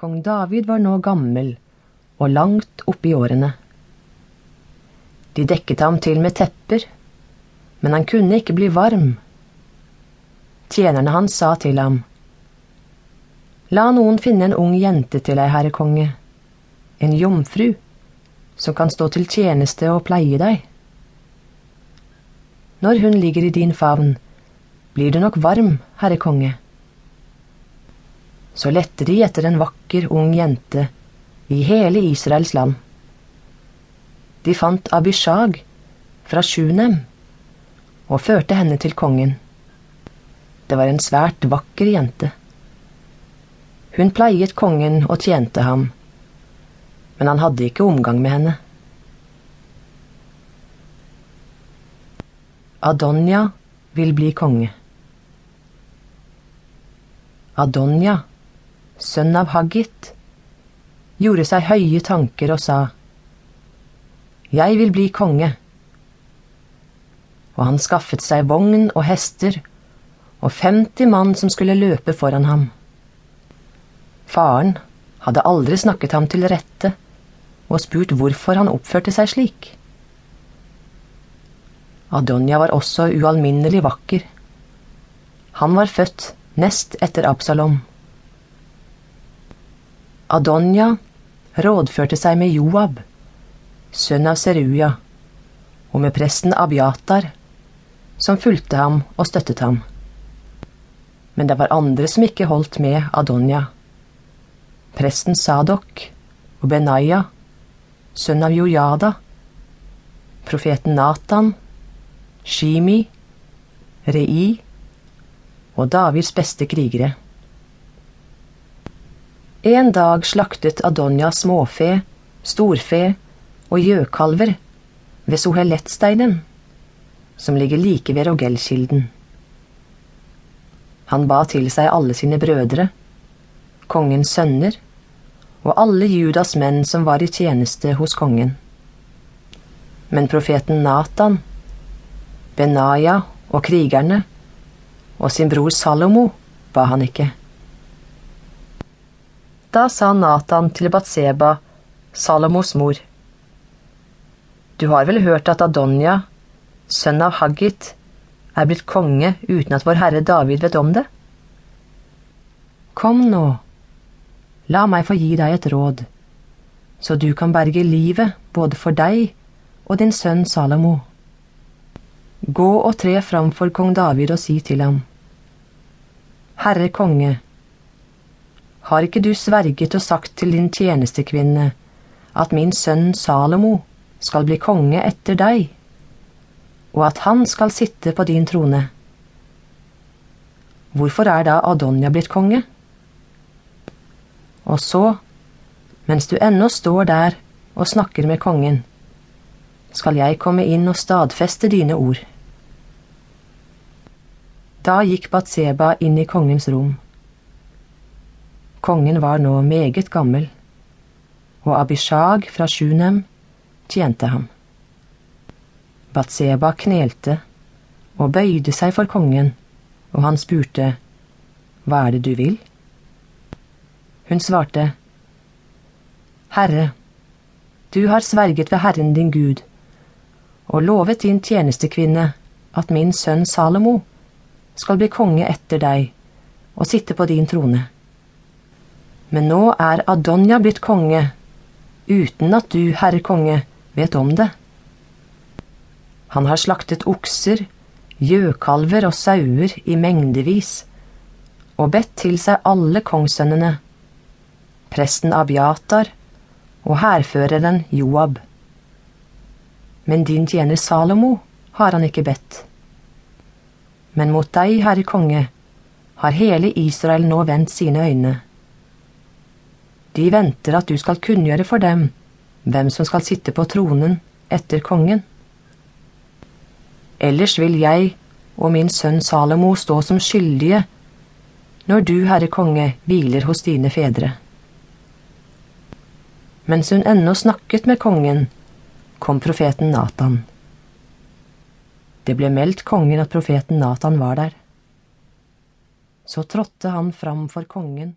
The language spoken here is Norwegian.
Kong David var nå gammel og langt oppe i årene. De dekket ham til med tepper, men han kunne ikke bli varm. Tjenerne hans sa til ham, La noen finne en ung jente til deg, herre konge, en jomfru, som kan stå til tjeneste og pleie deg. Når hun ligger i din favn, blir du nok varm, herre konge. Så lette de etter en vakker, ung jente i hele Israels land. De fant Abishag fra Sjunem og førte henne til kongen. Det var en svært vakker jente. Hun pleiet kongen og tjente ham, men han hadde ikke omgang med henne. Adonja vil bli konge. Adonja, sønn av Haggit, gjorde seg høye tanker og sa, Jeg vil bli konge. Og han skaffet seg vogn og hester og 50 mann som skulle løpe foran ham. Faren hadde aldri snakket ham til rette og spurt hvorfor han oppførte seg slik. Adonja var også ualminnelig vakker. Han var født nest etter Absalom. Adonja rådførte seg med Joab, sønn av Seruja, og med presten Abiatar, som fulgte ham og støttet ham. Men det var andre som ikke holdt med Adonja. Presten Sadok og Benaya, sønn av Jojada, profeten Natan, Shimi, Rei og Davids beste krigere. En dag slaktet Adonja småfe, storfe og gjøkalver ved Sohelettsteinen, som ligger like ved Rogelkilden. Han ba til seg alle sine brødre, kongens sønner og alle Judas menn som var i tjeneste hos kongen. Men profeten Natan, Benaya og krigerne og sin bror Salomo ba han ikke. Da sa Natan til Batseba, Salomos mor, Du har vel hørt at Adonja, sønn av Haggit, er blitt konge uten at vår herre David vet om det? Kom nå, la meg få gi deg et råd, så du kan berge livet både for deg og din sønn Salomo. Gå og tre fram for kong David og si til ham, Herre konge, har ikke du sverget og sagt til din tjenestekvinne at min sønn Salomo skal bli konge etter deg, og at han skal sitte på din trone? Hvorfor er da Adonja blitt konge? Og så, mens du ennå står der og snakker med kongen, skal jeg komme inn og stadfeste dine ord. Da gikk Batseba inn i kongens rom. Kongen var nå meget gammel, og Abishag fra Sjunem tjente ham. Batseba knelte og bøyde seg for kongen, og han spurte, Hva er det du vil? Hun svarte, Herre, du har sverget ved Herren din Gud, og lovet din tjenestekvinne at min sønn Salomo skal bli konge etter deg og sitte på din trone. Men nå er Adonja blitt konge, uten at du, herre konge, vet om det. Han har slaktet okser, gjøkalver og sauer i mengdevis, og bedt til seg alle kongssønnene, presten Abiatar og hærføreren Joab. Men din tjener Salomo har han ikke bedt. Men mot deg, herre konge, har hele Israel nå vendt sine øyne. De venter at du skal kunngjøre for dem hvem som skal sitte på tronen etter kongen. Ellers vil jeg og min sønn Salomo stå som skyldige når du, Herre Konge, hviler hos dine fedre. Mens hun ennå snakket med kongen, kom profeten Natan. Det ble meldt kongen at profeten Natan var der. Så trådte han fram for kongen